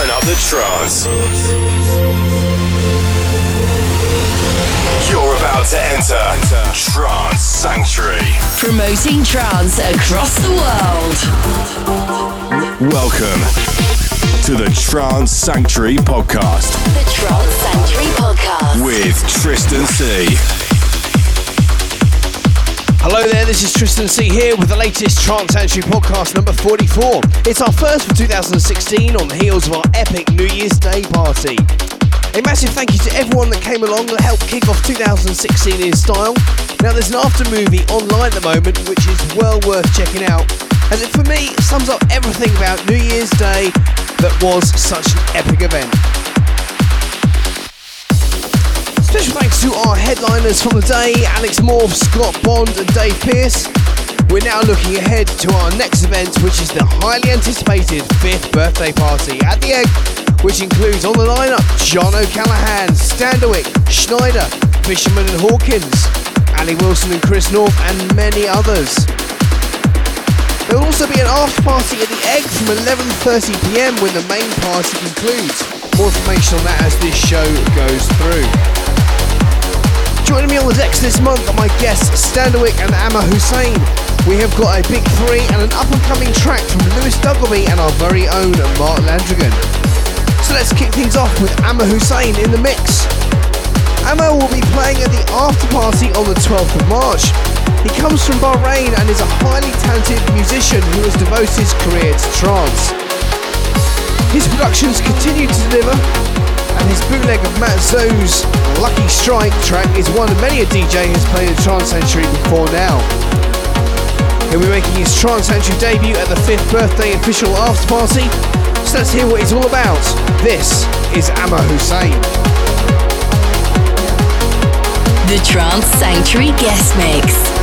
turn up the trance. You're about to enter Trance Sanctuary. Promoting trance across the world. Welcome to the Trance Sanctuary podcast. The Trance Sanctuary podcast. With Tristan C. Hello there, this is Tristan C here with the latest Trance Sanctuary podcast number 44. It's our first for 2016 on the heels of our epic New Year's Day party. A massive thank you to everyone that came along that helped kick off 2016 in style. Now there's an after movie online at the moment which is well worth checking out as it for me sums up everything about New Year's Day that was such an epic event. Special thanks to our headliners from the day, Alex Morph, Scott Bond and Dave Pearce. We're now looking ahead to our next event, which is the highly anticipated 5th birthday party at the Egg, which includes on the lineup John O'Callaghan, Standerwick, Sneijder, Fisherman and Hawkins, Ali Wilson and Chris North, and many others. There will also be an after party at the Egg from 11.30pm when the main party concludes. More information on that as this show goes through. Joining me on the decks this month are my guests Standerwick and Amir Hussain. We have got a big three and an up and coming track from Lewis Duggleby and our very own Mark Landragin. So let's kick things off with Amir Hussain in the mix. Amir will be playing at the after party on the 12th of March. He comes from Bahrain and is a highly talented musician who has devoted his career to trance. His productions continue to deliver and his bootleg of Matt Zo's Lucky Strike track is one of many a DJ has played at Trance Sanctuary before now. He'll be making his Trance Sanctuary debut at the 5th birthday official after party, so let's hear what it's all about. This is Amir Hussain. The Trance Sanctuary Guest Mix.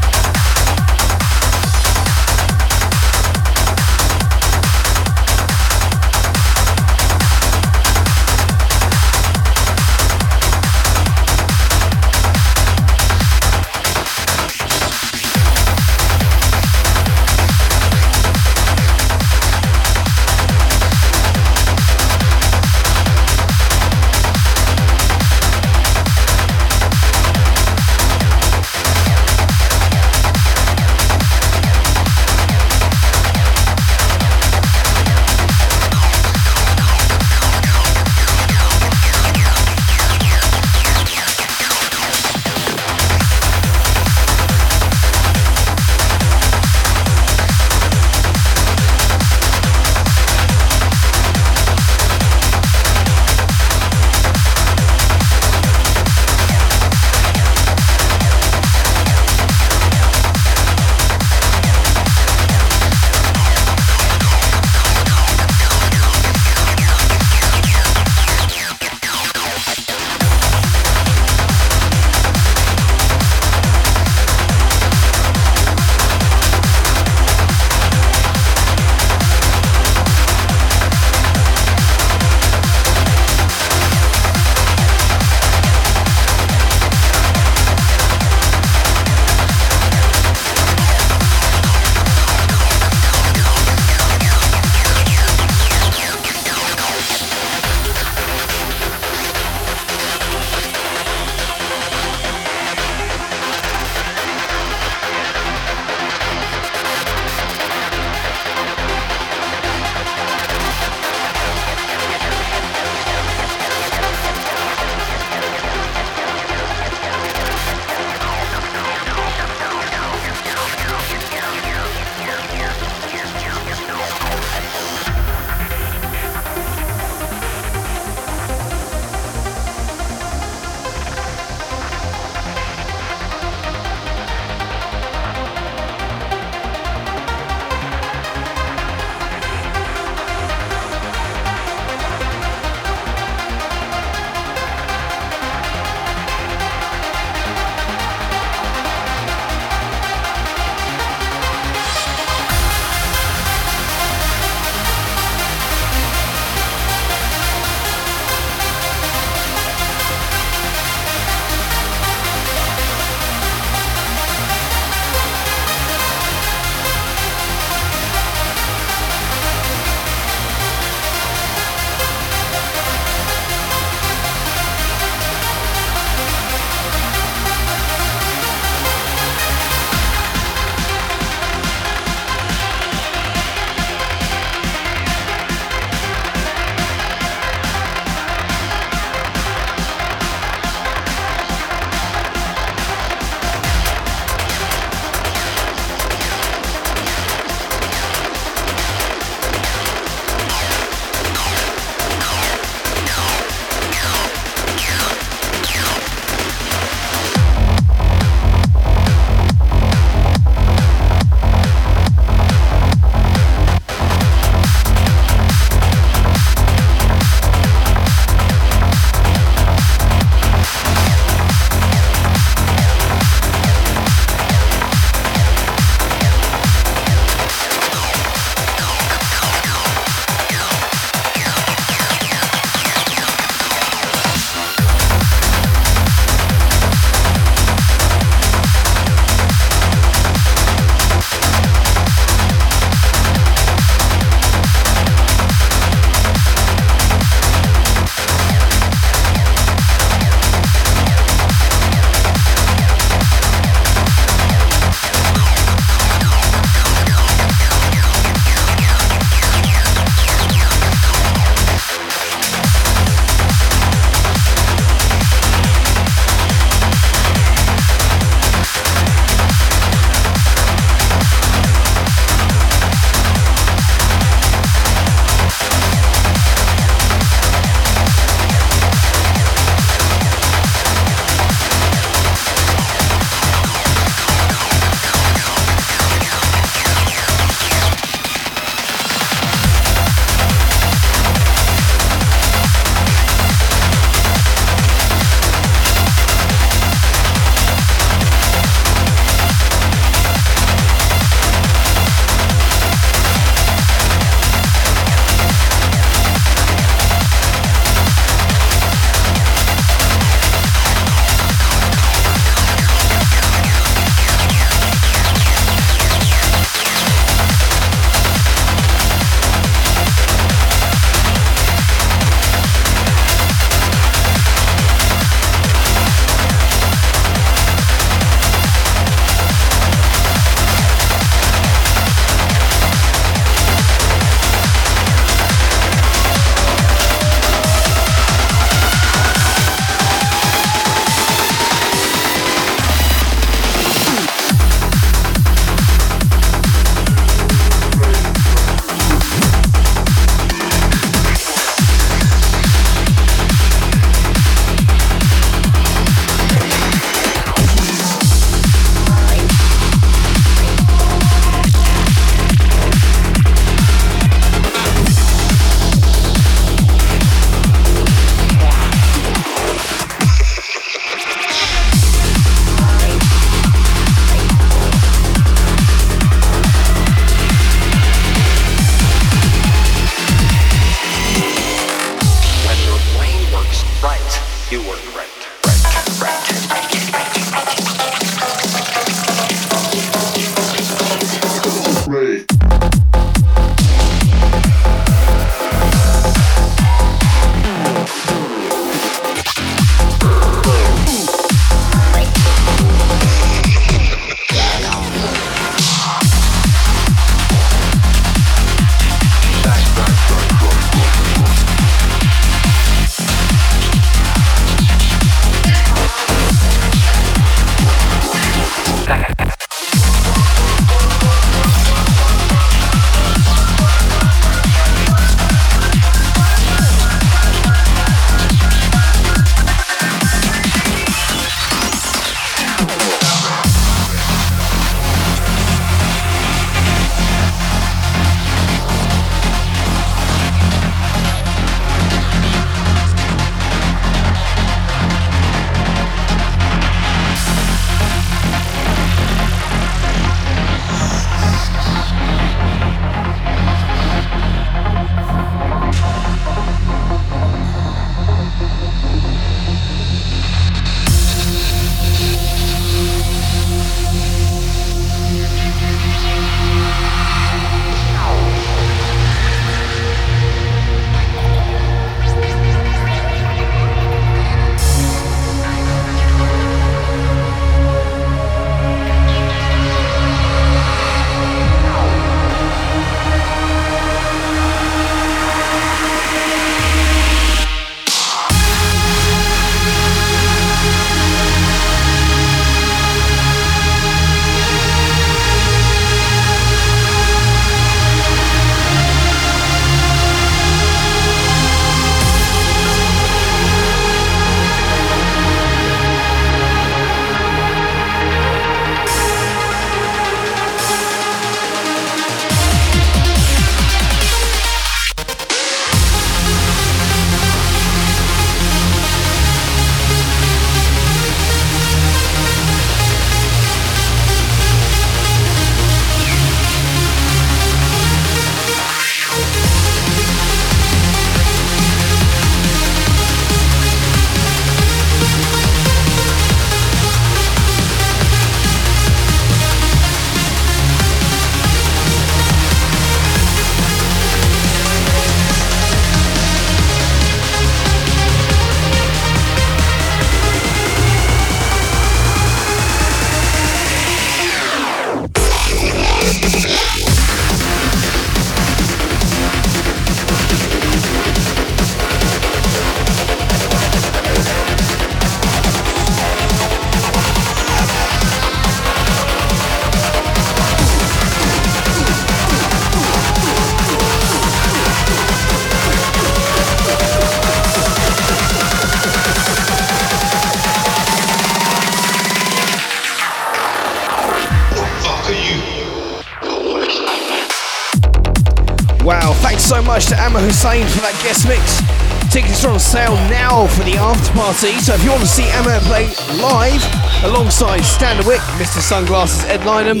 Sale now for the after party, so if you want to see Emma play live alongside Standerwick, Mr. Sunglasses, Ed Lynham,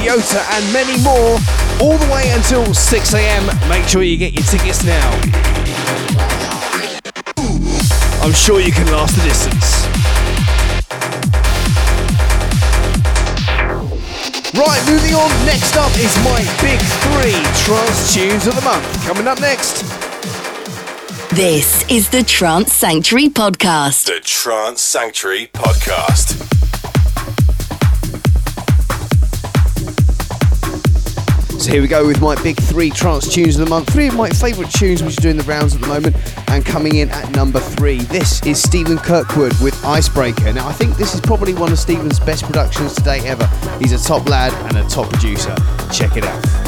Yota, and many more, all the way until 6 am, make sure you get your tickets now. I'm sure you can last the distance. Right, moving on. Next up is my big three trance tunes of the month. Coming up next. This is the Trance Sanctuary Podcast. The Trance Sanctuary Podcast. So here we go with my big three trance tunes of the month. Three of my favourite tunes which are doing the rounds at the moment and coming in at number three. This is Stephen Kirkwood with Icebreaker. Now I think this is probably one of Stephen's best productions to date ever. He's a top lad and a top producer. Check it out.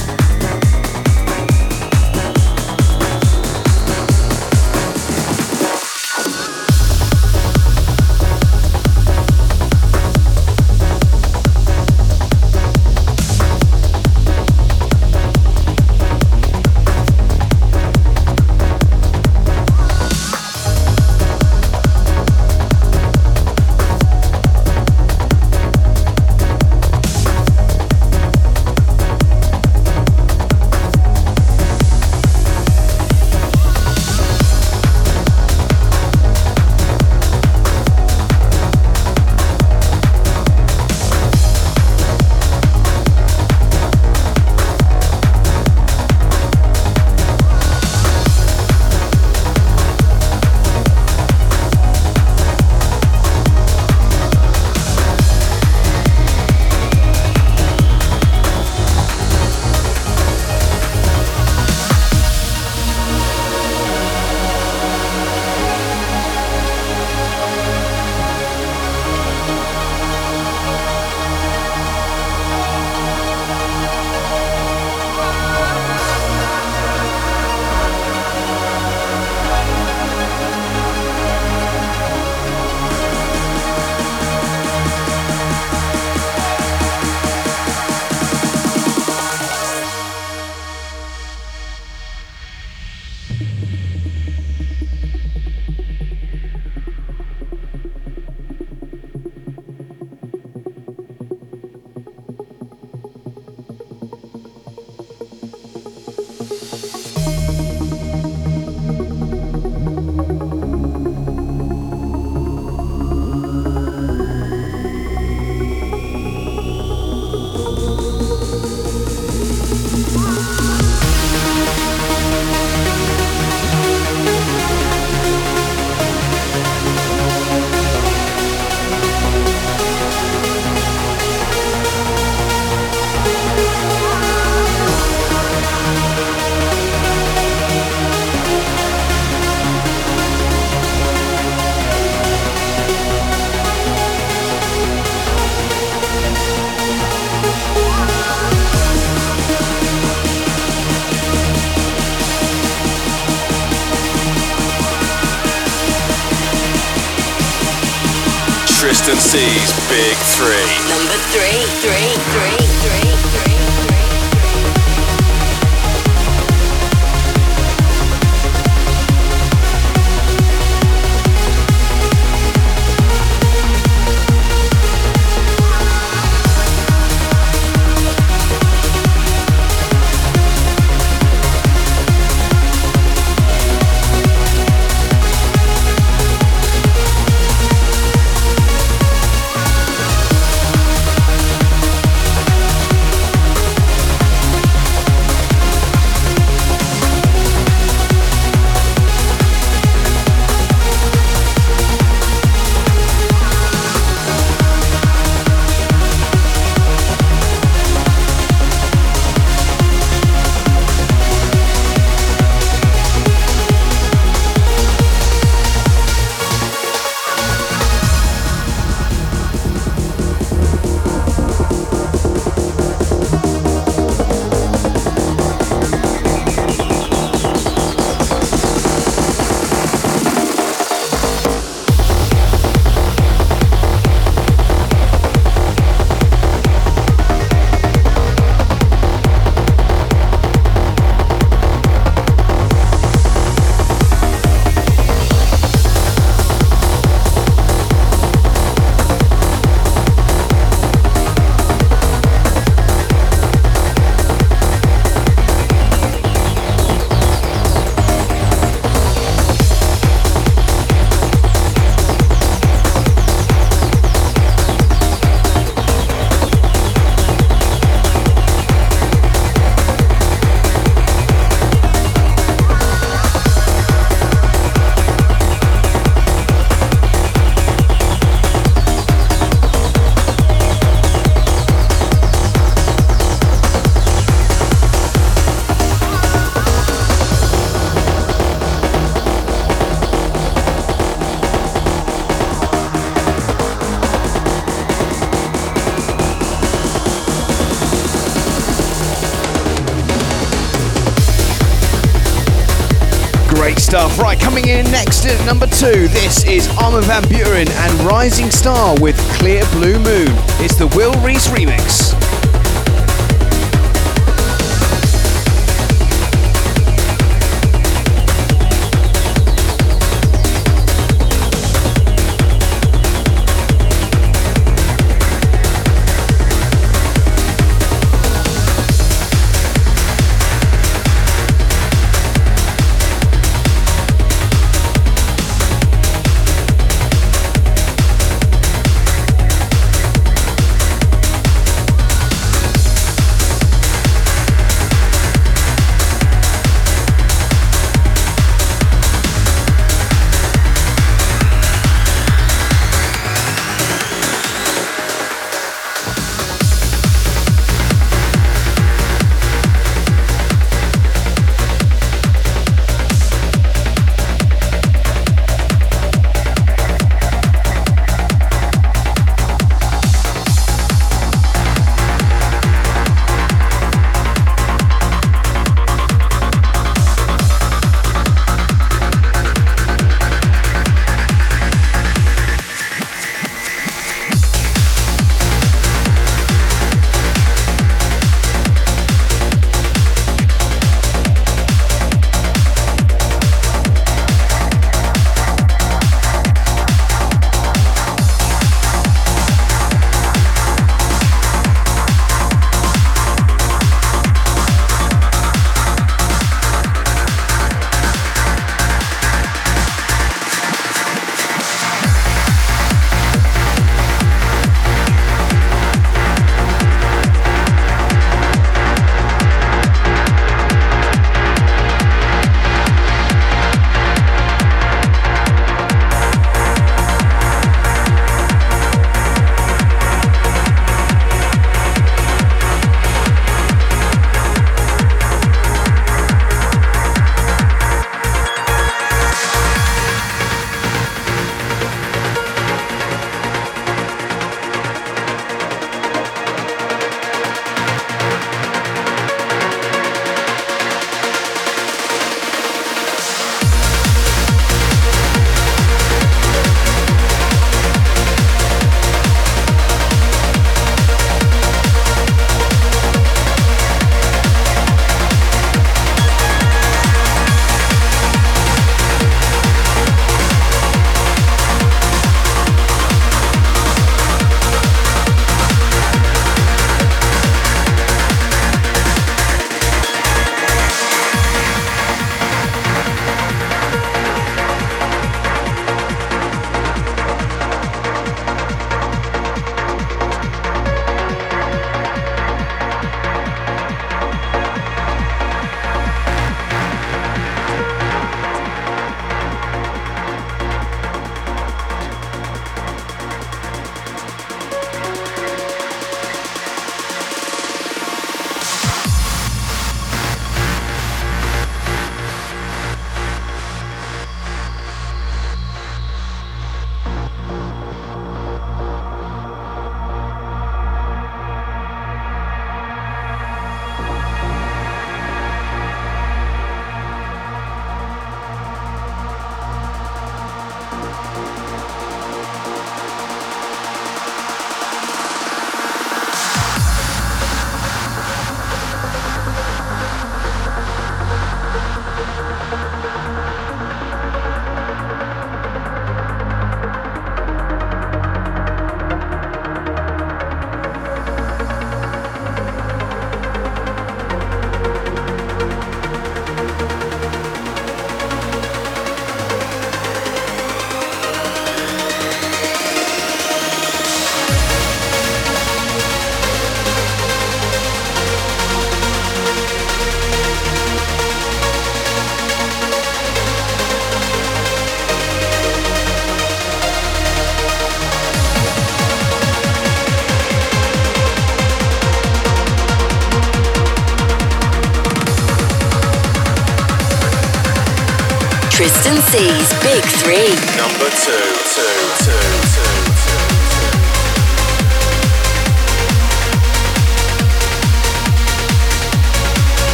At number two, this is Armin van Buuren and Rising Star with Clear Blue Moon. It's the Will Reese remix.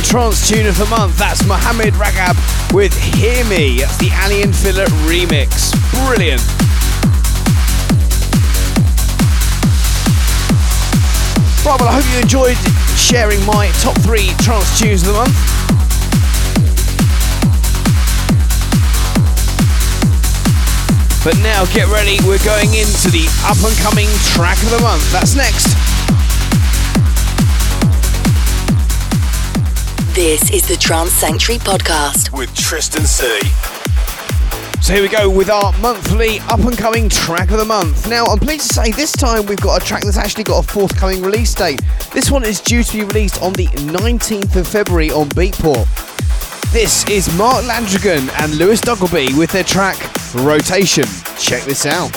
One trance tune of the month. That's Mohamed Ragab with Hear Me. The Aly & Fila remix. Brilliant. Right, well, I hope you enjoyed sharing my top three trance tunes of the month. But now get ready, we're going into the up and coming track of the month. That's next. This is the Trance Sanctuary podcast with Tristan C. So here we go with our monthly up and coming track of the month. Now, I'm pleased to say this time we've got a track that's actually got a forthcoming release date. This one is due to be released on the 19th of February on Beatport. This is Mark Landragin and Lewis Duggleby with their track Rotation. Check this out.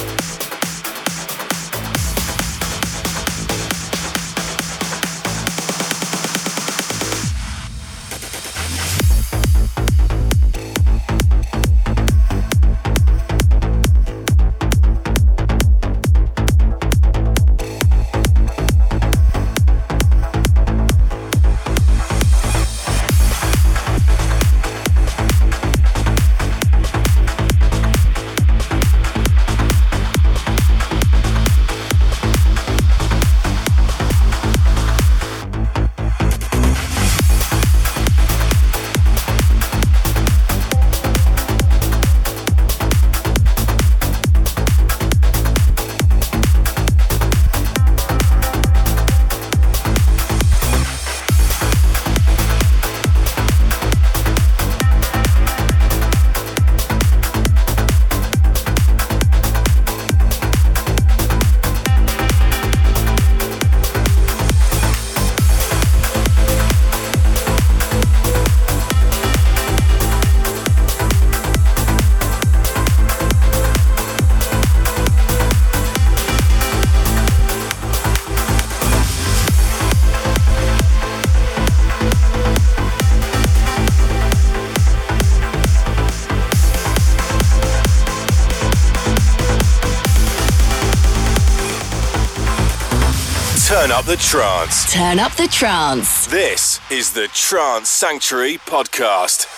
Turn up the trance. Turn up the trance. This is the Trance Sanctuary podcast.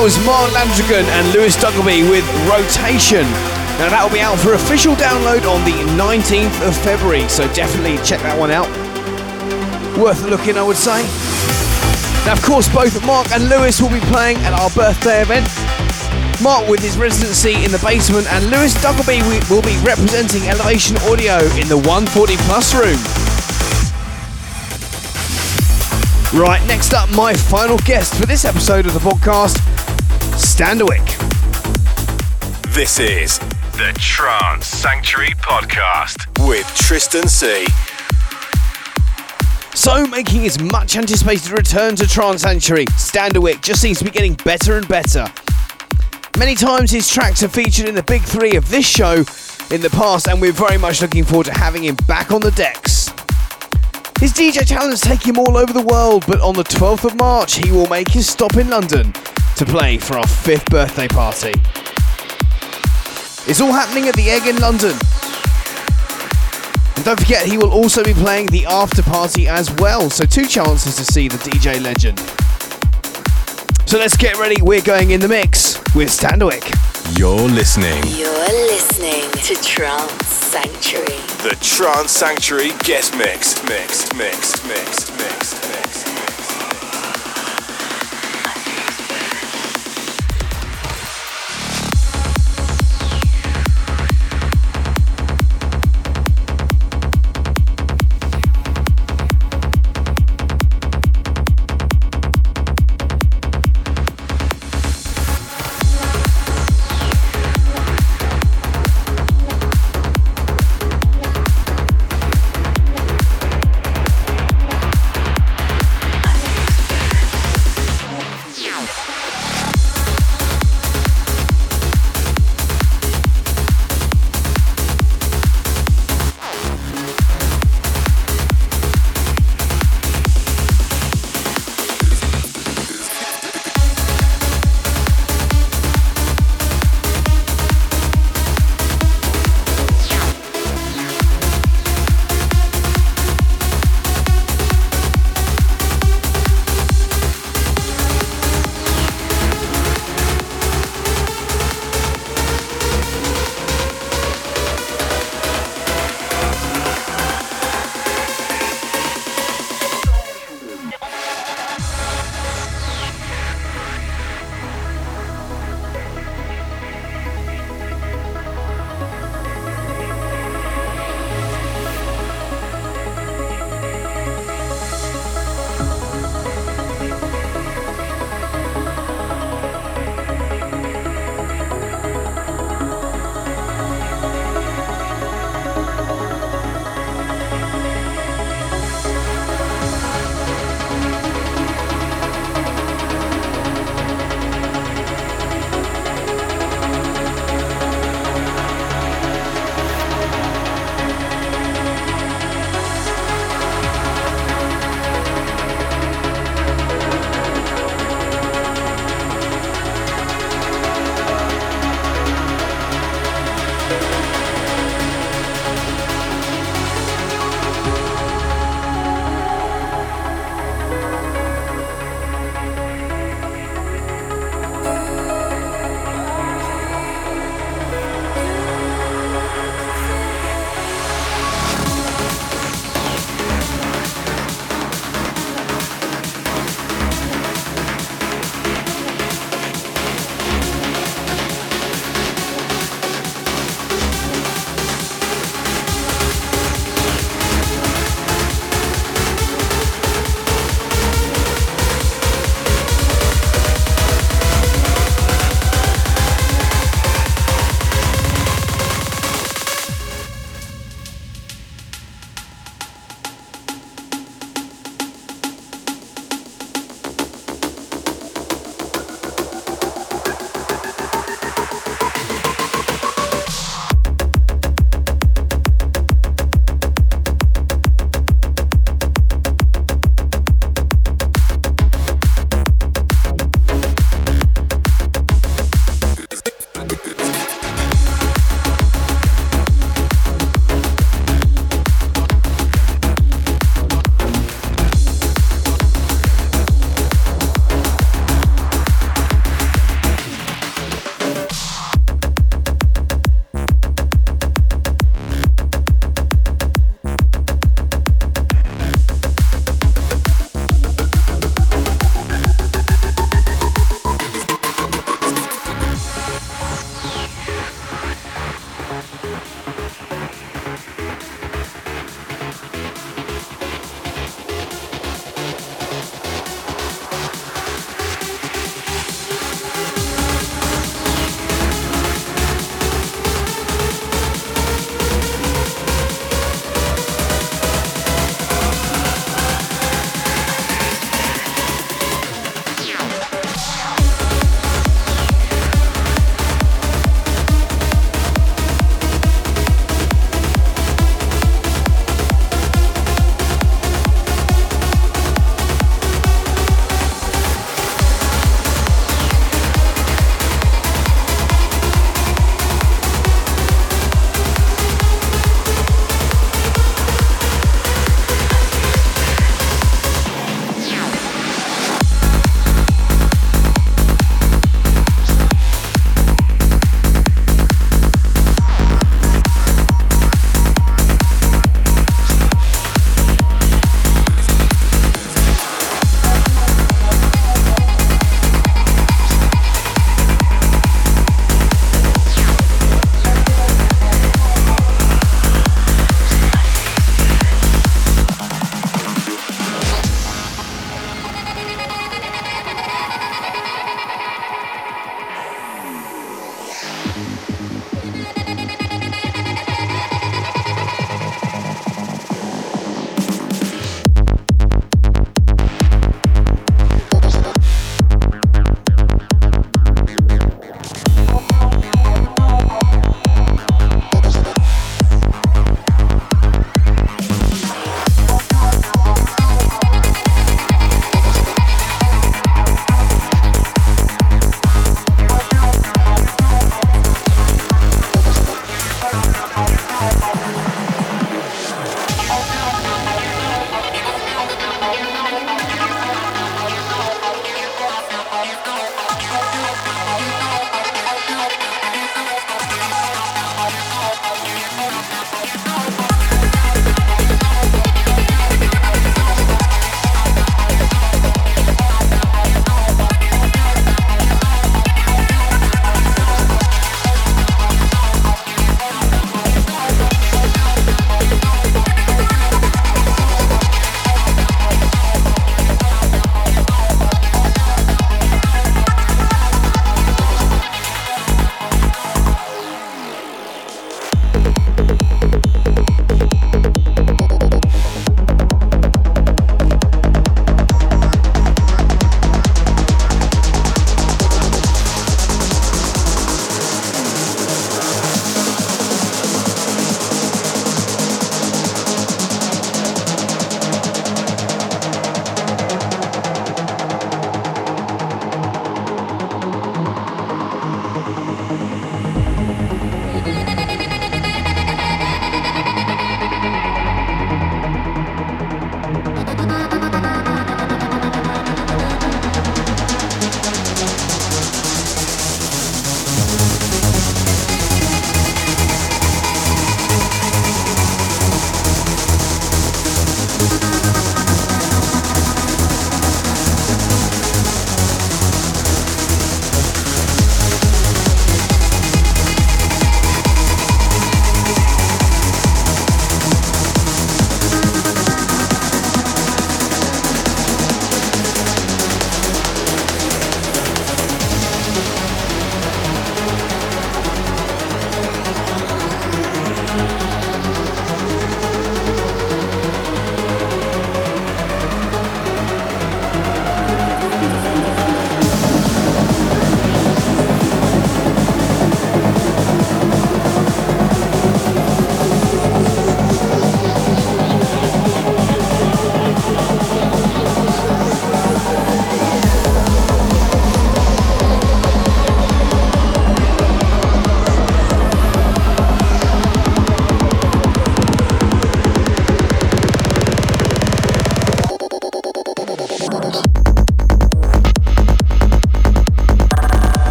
That. Was Mark Landragin and Lewis Duggleby with Rotation. Now that will be out for official download on the 19th of February, so definitely check that one out. Worth a look in, I would say. Now, of course, both Mark and Lewis will be playing at our birthday event. Mark with his residency in the basement, and Lewis Duggleby will be representing Elevation Audio in the 140 Plus room. Right, next up, my final guest for this episode of the podcast, Standerwick. This is the Trance Sanctuary Podcast with Tristan C. So, making his much anticipated return to Trance Sanctuary, Standerwick just seems to be getting better and better. Many times his tracks have featured in the big three of this show in the past, and we're very much looking forward to having him back on the decks. His DJ talents take him all over the world, but on the 12th of March, he will make his stop in London to play for our fifth birthday party. It's all happening at the Egg in London. And don't forget, he will also be playing the after party as well, so two chances to see the DJ legend. So let's get ready, we're going in the mix with Standerwick. You're listening. You're listening to Trance Sanctuary. The Trance Sanctuary guest mix. Mix, mix, mix, mix, mix.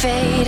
fade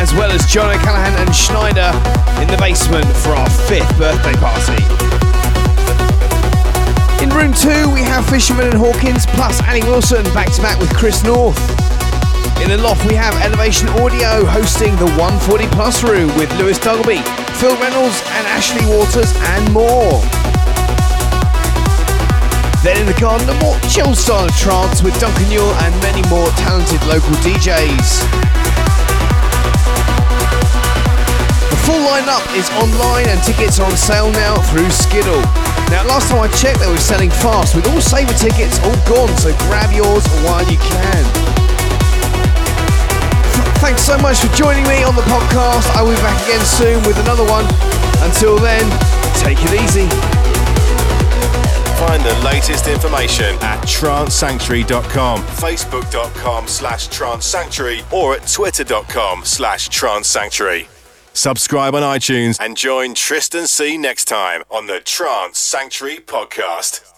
as well as John O'Callaghan and Sneijder in the basement for our fifth birthday party. In room two, we have Fisherman and Hawkins plus Annie Wilson back to back with Chris North. In the loft, we have Elevation Audio hosting the 140 Plus room with Lewis Duggleby, Phil Reynolds, and Ashley Waters, and more. Then in the garden, a more chill style of trance with Duncan Newell and many more talented local DJs. Full lineup is online and tickets are on sale now through Skiddle. Now, last time I checked, they were selling fast with all saver tickets all gone, so grab yours while you can. Thanks so much for joining me on the podcast. I will be back again soon with another one. Until then, take it easy. Find the latest information at trancesanctuary.com, facebook.com slash trancesanctuary, or at twitter.com slash trancesanctuary. Subscribe on iTunes and join Tristan C next time on the Trance Sanctuary podcast.